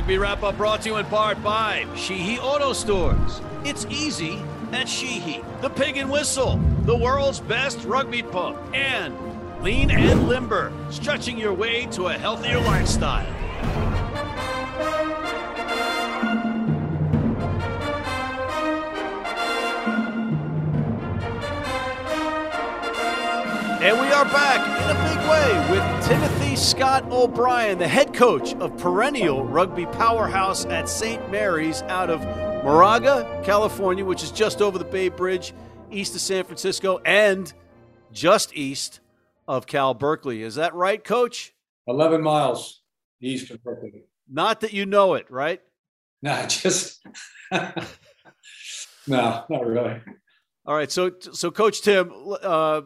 Rugby Wrap Up brought to you in part by Sheehy Auto Stores. It's easy at Sheehy. The Pig and Whistle, the world's best rugby pump. And Lean and Limber, stretching your way to a healthier lifestyle. And we are back in a big way with Timothy Scott O'Brien, the head coach of perennial rugby powerhouse at St. Mary's out of Moraga, California, which is just over the Bay Bridge, east of San Francisco, and just east of Cal Berkeley. Is that right, coach? 11 miles east of Berkeley. Not that you know it, right? No, just no, not really. All right, so so Coach Tim, uh,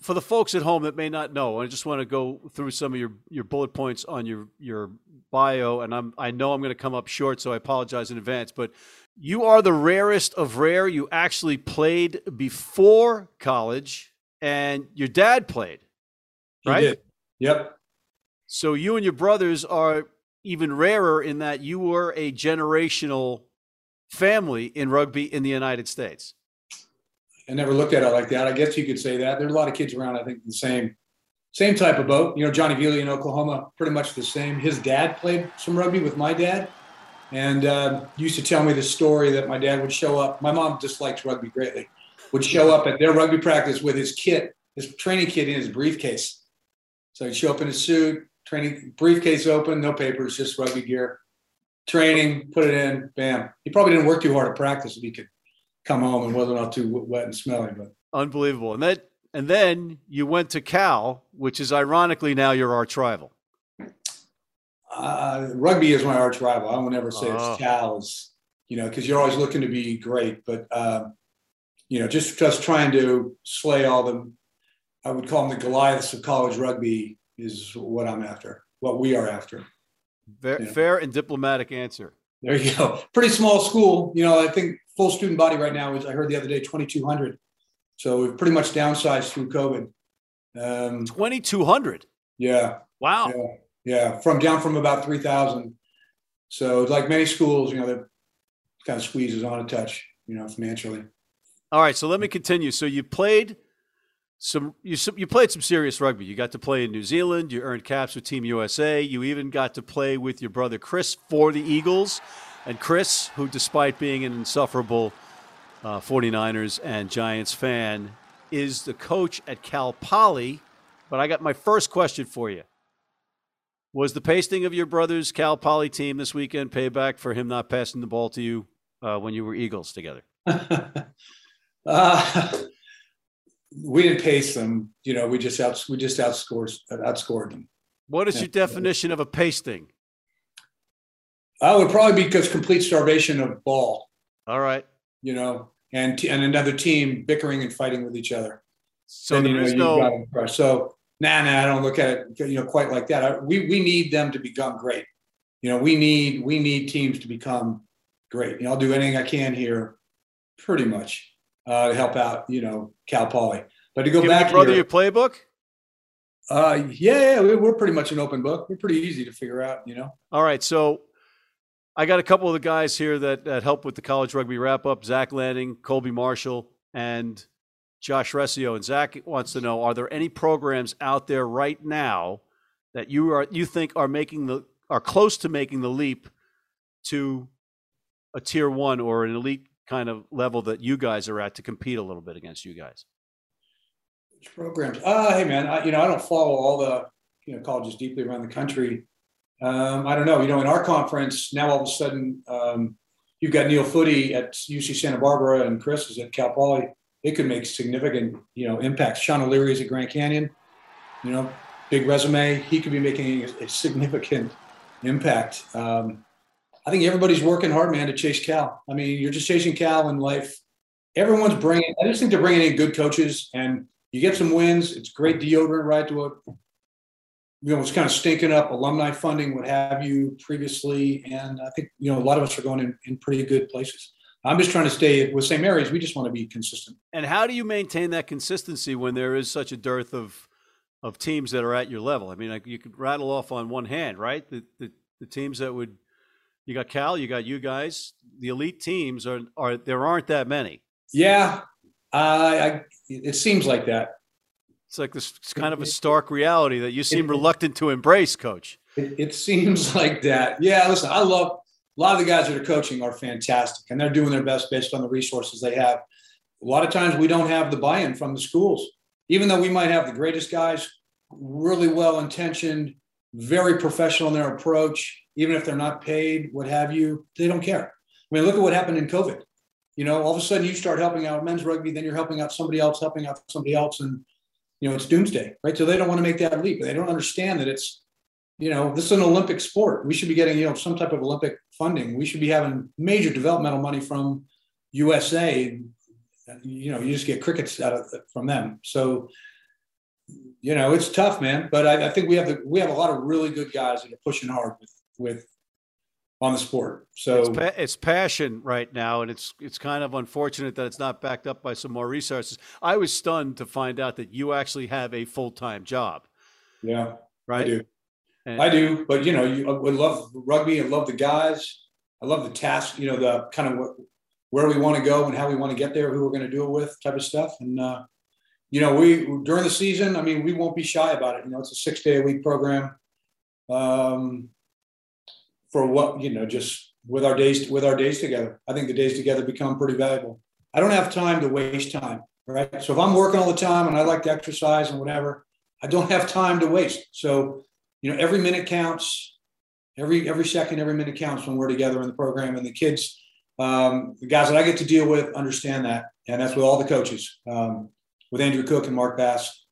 for the folks at home that may not know, I just want to go through some of your, your bullet points on your your bio, and I'm I know I'm going to come up short, so I apologize in advance. But you are the rarest of rare. You actually played before college, and your dad played, right? Yep. So you and your brothers are even rarer in that you were a generational family in rugby in the United States. I never looked at it like that. I guess you could say that. There's a lot of kids around, I think, the same same type of boat. You know, Johnny Veely in Oklahoma, pretty much the same. His dad played some rugby with my dad and uh, used to tell me the story that my dad would show up. My mom dislikes rugby greatly, would show up at their rugby practice with his kit, his training kit in his briefcase. So he'd show up in his suit, training briefcase open, no papers, just rugby gear. Training, put it in, bam. He probably didn't work too hard at practice if he could come home and wasn't all too wet and smelly. But unbelievable. And that and then you went to Cal, which is ironically now your arch rival. Uh, rugby is my arch rival. I will never say oh. it's Cal's, you know, because you're always looking to be great. But uh, you know, just just trying to slay all the, I would call them the Goliaths of college rugby is what I'm after. What we are after. Fair, you know? fair and diplomatic answer. There you go. Pretty small school. You know, I think full student body right now is I heard the other day 2,200. So we've pretty much downsized through COVID. Um, 2,200. Yeah. Wow. Yeah, yeah. From down from about 3,000. So like many schools, you know, that kind of squeezes on a touch, you know, financially. All right. So let me continue. So you played some you you played some serious rugby. You got to play in New Zealand. You earned caps with Team USA. You even got to play with your brother Chris for the Eagles. And Chris, who despite being an insufferable uh, 49ers and Giants fan, is the coach at Cal Poly. But I got my first question for you. Was the pasting of your brother's Cal Poly team this weekend payback for him not passing the ball to you uh, when you were Eagles together? uh, we didn't pace them. You know, we just out we just outscored outscored them. What is your definition of a pasting? Uh, I would probably be because complete starvation of ball. All right. You know, and t- and another team bickering and fighting with each other. So there is no. So nah, nah, I don't look at it you know quite like that. I, we we need them to become great. You know, we need we need teams to become great. You know, I'll do anything I can here, pretty much uh, to help out, you know, Cal Poly. But to go Give back, your brother, your playbook. Uh, yeah, yeah, we're pretty much an open book. We're pretty easy to figure out, you know. All right, so I got a couple of the guys here that, that help with the college rugby wrap up: Zach Lanning, Colby Marshall, and Josh Resio. And Zach wants to know: Are there any programs out there right now that you are you think are making the are close to making the leap to a tier one or an elite kind of level that you guys are at to compete a little bit against you guys? Which programs? Uh, hey man, I, you know I don't follow all the you know colleges deeply around the country. Um, I don't know. You know, in our conference now, all of a sudden, um, you've got Neil Footy at UC Santa Barbara and Chris is at Cal Poly. It could make significant, you know, impacts. Sean O'Leary is at Grand Canyon. You know, big resume. He could be making a, a significant impact. Um, I think everybody's working hard, man, to chase Cal. I mean, you're just chasing Cal in life. Everyone's bringing. I just think they're bringing in good coaches, and you get some wins. It's great deodorant, right? To a, you know, it's kind of stinking up alumni funding, what have you, previously, and I think you know a lot of us are going in, in pretty good places. I'm just trying to stay with St. Mary's. We just want to be consistent. And how do you maintain that consistency when there is such a dearth of of teams that are at your level? I mean, like you could rattle off on one hand, right? The the, the teams that would You got Cal, you got you guys. The elite teams are are there aren't that many. Yeah, uh, I, it seems like that. It's like this it's kind of a stark reality that you seem reluctant to embrace, Coach. It, it seems like that. Yeah, listen, I love a lot of the guys that are coaching are fantastic, and they're doing their best based on the resources they have. A lot of times we don't have the buy-in from the schools, even though we might have the greatest guys, really well intentioned, very professional in their approach. Even if they're not paid, what have you, they don't care. I mean, look at what happened in COVID. You know, all of a sudden you start helping out men's rugby, then you're helping out somebody else, helping out somebody else, and you know it's doomsday, right? So they don't want to make that leap. They don't understand that it's, you know, this is an Olympic sport. We should be getting you know some type of Olympic funding. We should be having major developmental money from USA. You know, you just get crickets out of from them. So you know, it's tough, man. But I, I, think we have the, we have a lot of really good guys that are pushing hard with with on the sport. So it's, pa- it's, passion right now, and it's it's kind of unfortunate that it's not backed up by some more resources. I was stunned to find out that you actually have a full time job. Yeah, right. I do. And, I do, but you know, you I love rugby. I love the guys. I love the task. You know, the kind of what, where we want to go and how we want to get there, who we're going to do it with, type of stuff. And uh, you know, we during the season, I mean, we won't be shy about it. You know, it's a six day a week program. Um, for what you know, just with our days with our days together, I think the days together become pretty valuable. I don't have time to waste time, right? So if I'm working all the time and I like to exercise and whatever, I don't have time to waste. So you know, every minute counts. Every every second, every minute counts when we're together in the program, and the kids, um, the guys that I get to deal with, understand that, and that's with all the coaches. Um, with Andrew Cook and Mark Bass,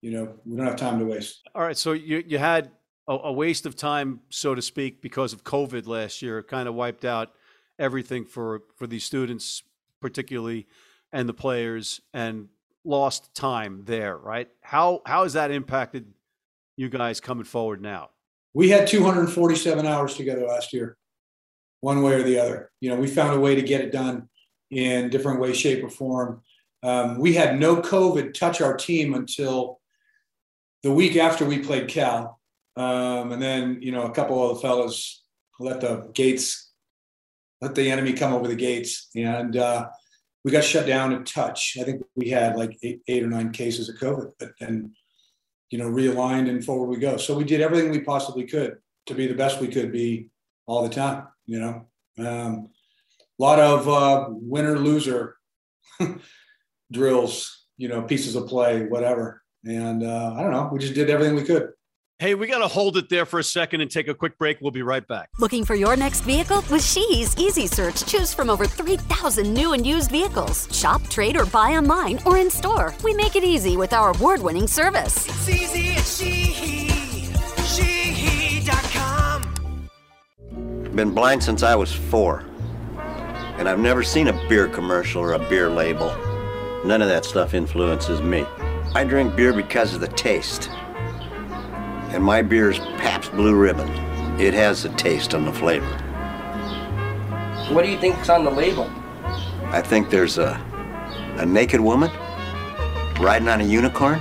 you know, we don't have time to waste. All right. So you, you had a, a waste of time, so to speak, because of COVID last year. It kind of wiped out everything for, for these students, particularly, and the players, and lost time there, right? How, how has that impacted you guys coming forward now? We had 247 hours together last year, one way or the other. You know, we found a way to get it done in different ways, shape, or form. Um, we had no COVID touch our team until the week after we played Cal. Um, and then, you know, a couple of the fellas let the gates, let the enemy come over the gates. And uh, we got shut down to touch. I think we had like eight, eight or nine cases of COVID, but then, you know, realigned and forward we go. So we did everything we possibly could to be the best we could be all the time, you know. Um, a lot of uh, winner loser drills, you know, pieces of play, whatever. And uh, I don't know, we just did everything we could. Hey, we got to hold it there for a second and take a quick break. We'll be right back. Looking for your next vehicle? With Sheehy's Easy Search, choose from over 3,000 new and used vehicles. Shop, trade, or buy online or in store. We make it easy with our award winning service. It's easy at Sheehy. Sheehy.com. Been blind since I was four, and I've never seen a beer commercial or a beer label. None of that stuff influences me. I drink beer because of the taste. And my beer is Pabst Blue Ribbon. It has the taste and the flavor. What do you think's on the label? I think there's a a naked woman riding on a unicorn,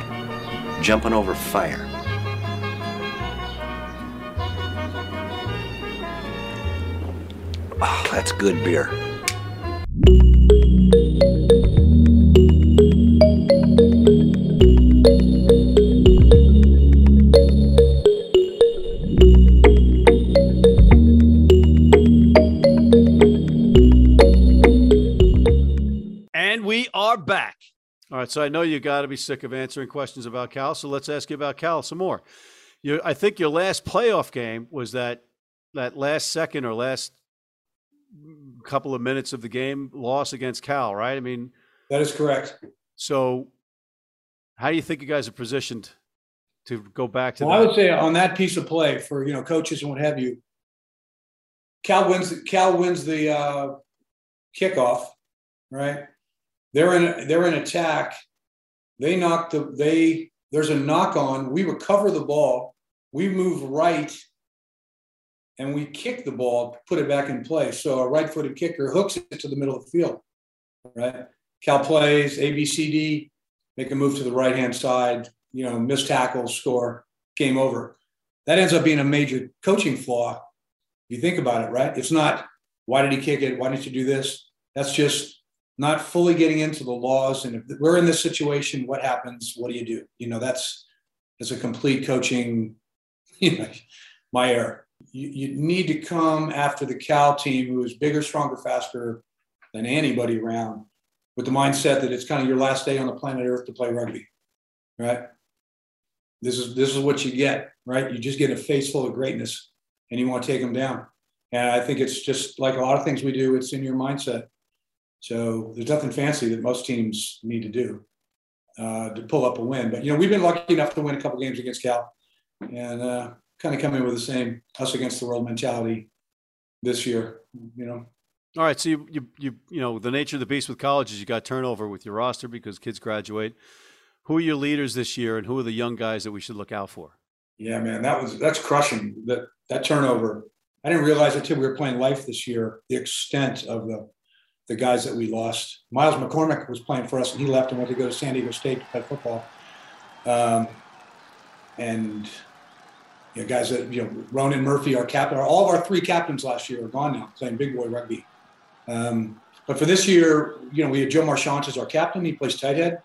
jumping over fire. Oh, that's good beer. Back. All right, so I know you got to be sick of answering questions about Cal, so let's ask you about Cal some more. You, I think your last playoff game was that that last second or last couple of minutes of the game loss against Cal, right? I mean, that is correct. So, how do you think you guys are positioned to go back to? Well, that? I would say on that piece of play for you know coaches and what have you, Cal wins. Cal wins the uh, kickoff, right? They're in they're in attack. They knock the they there's a knock on. We recover the ball. We move right and we kick the ball, put it back in play. So a right-footed kicker hooks it to the middle of the field. Right? Cal plays A B C D, make a move to the right-hand side, you know, miss tackle, score, game over. That ends up being a major coaching flaw If you think about it, right? It's not why did he kick it? Why didn't you do this? That's just not fully getting into the laws. And if we're in this situation, what happens? What do you do? You know, that's that's a complete coaching, you know, my error. You, you need to come after the Cal team who is bigger, stronger, faster than anybody around with the mindset that it's kind of your last day on the planet Earth to play rugby, right? This is this is what you get, right? You just get a face full of greatness, and you want to take them down. And I think it's just like a lot of things we do. It's in your mindset. So there's nothing fancy that most teams need to do uh, to pull up a win. But you know, we've been lucky enough to win a couple games against Cal, and uh, kind of come in with the same us against the world mentality this year. You know. All right, so you, you you you know the nature of the beast with colleges, you got turnover with your roster because kids graduate. Who are your leaders this year, and who are the young guys that we should look out for? Yeah, man, that was that's crushing. That that turnover. I didn't realize until we were playing life this year the extent of the the guys that we lost. Miles McCormick was playing for us, and he left and went to go to San Diego State to play football. Um, and you know, guys that you know, Ronan Murphy, our captain, all of our three captains last year are gone now, playing big boy rugby. Um, but for this year, you know, we had Joe Marchant as our captain. He plays tight head.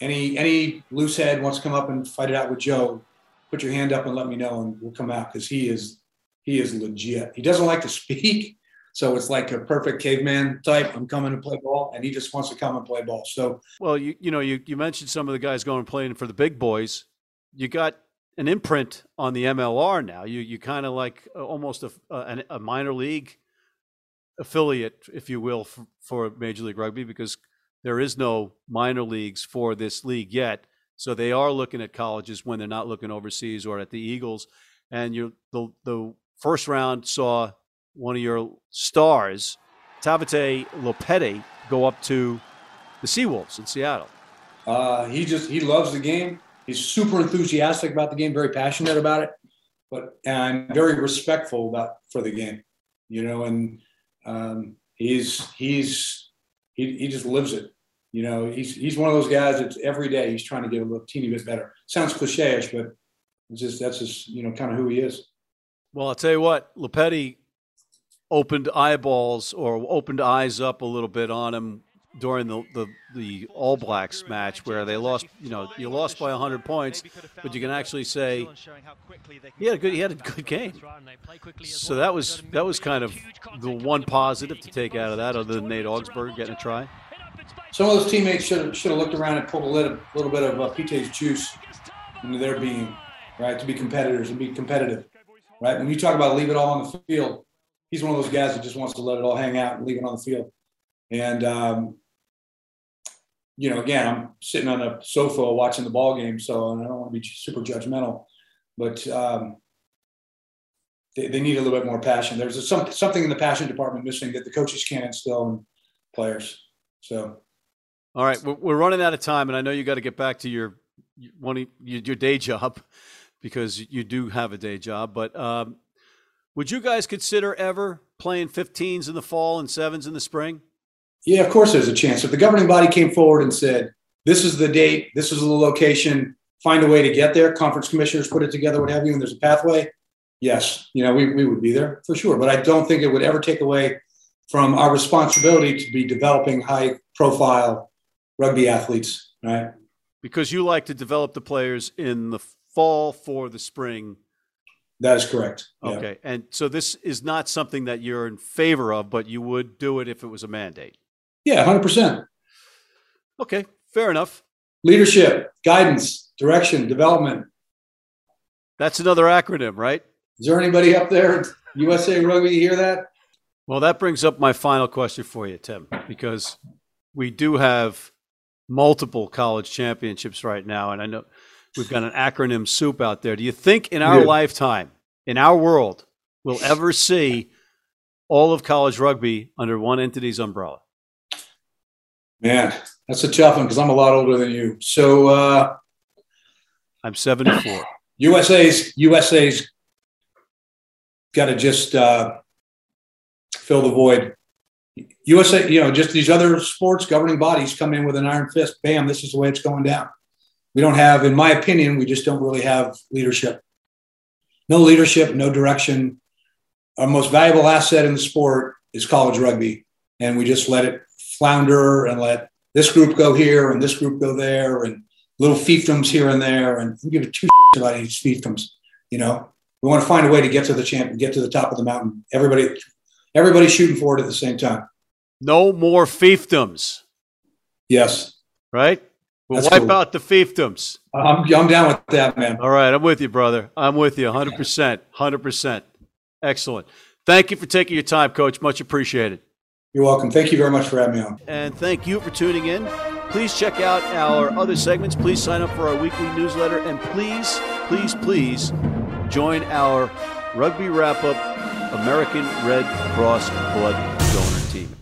Any any loose head wants to come up and fight it out with Joe, put your hand up and let me know, and we'll come out because he is he is legit. He doesn't like to speak, so it's like a perfect caveman type. I'm coming to play ball, and he just wants to come and play ball. So, well, you you know, you you mentioned some of the guys going and playing for the big boys. You got an imprint on the MLR now. You you kind of like uh, almost a, uh, a, a minor league affiliate, if you will, for, for Major League Rugby because there is no minor leagues for this league yet. So they are looking at colleges when they're not looking overseas or at the Eagles. And you the the first round saw one of your stars, Tavite Lopeti, go up to the Seawolves in Seattle. Uh, he just he loves the game. He's super enthusiastic about the game, very passionate about it, but and very respectful about for the game, you know. And um, he's he's he, he just lives it. You know, he's he's one of those guys that's every day he's trying to get a little teeny bit better. Sounds cliche-ish, but it's just that's just you know kind of who he is. Well, I'll tell you what, Lopeti opened eyeballs or opened eyes up a little bit on him during the, the, the All Blacks match where they lost. You know, you lost by 100 points, but you can actually say he had a good he had a good game. So that was that was kind of the one positive to take out of that, other than Nate Augspurger getting a try. Some of those teammates should have, should have looked around and pulled a little, little bit of uh, juice into their being, right, to be competitors and be competitive, right. When you talk about leave it all on the field, he's one of those guys that just wants to let it all hang out and leave it on the field. And um, you know, again, I'm sitting on a sofa watching the ball game, so I don't want to be super judgmental, but um, they, they, need a little bit more passion. There's a, some, something in the passion department missing that the coaches can't instill in players. So, all right, we're running out of time, and I know you got to get back to your one your day job because you do have a day job. But um, would you guys consider ever playing 15s in the fall and sevens in the spring? Yeah, of course there's a chance. If the governing body came forward and said, this is the date, this is the location, find a way to get there, conference commissioners put it together, what have you, and there's a pathway, yes, you know, we, we would be there for sure. But I don't think it would ever take away from our responsibility to be developing high profile rugby athletes, right? Because you like to develop the players in the fall for the spring. That is correct. Okay. Yeah. And so this is not something that you're in favor of, but you would do it if it was a mandate. Yeah, 100%. Okay, fair enough. Leadership, guidance, direction, development. That's another acronym, right? Is there anybody up there USA Rugby you hear that? Well, that brings up my final question for you, Tim, because we do have multiple college championships right now, and I know we've got an acronym soup out there. Do you think in our yeah. lifetime, in our world, we'll ever see all of college rugby under one entity's umbrella? Man, that's a tough one because I'm a lot older than you. So uh, I'm 74. USA's USA's got to just uh, fill the void. USA, you know, just these other sports governing bodies come in with an iron fist. Bam, this is the way it's going down. We don't have, in my opinion, we just don't really have leadership. No leadership, no direction. our most valuable asset in the sport is college rugby, and we just let it flounder and let this group go here and this group go there and little fiefdoms here and there, and we give it two about each fiefdoms. You know, we want to find a way to get to the champ, get to the top of the mountain. Everybody, everybody's shooting for it at the same time. No more fiefdoms. Yes. Right? We'll That's wipe cool. out the fiefdoms. I'm, I'm down with that, man. All right, I'm with you, brother. I'm with you 100%. 100%. Excellent. Thank you for taking your time, coach. Much appreciated. You're welcome. Thank you very much for having me on. And thank you for tuning in. Please check out our other segments. Please sign up for our weekly newsletter. And please, please, please join our Rugby Wrap Up American Red Cross Blood Donor Team.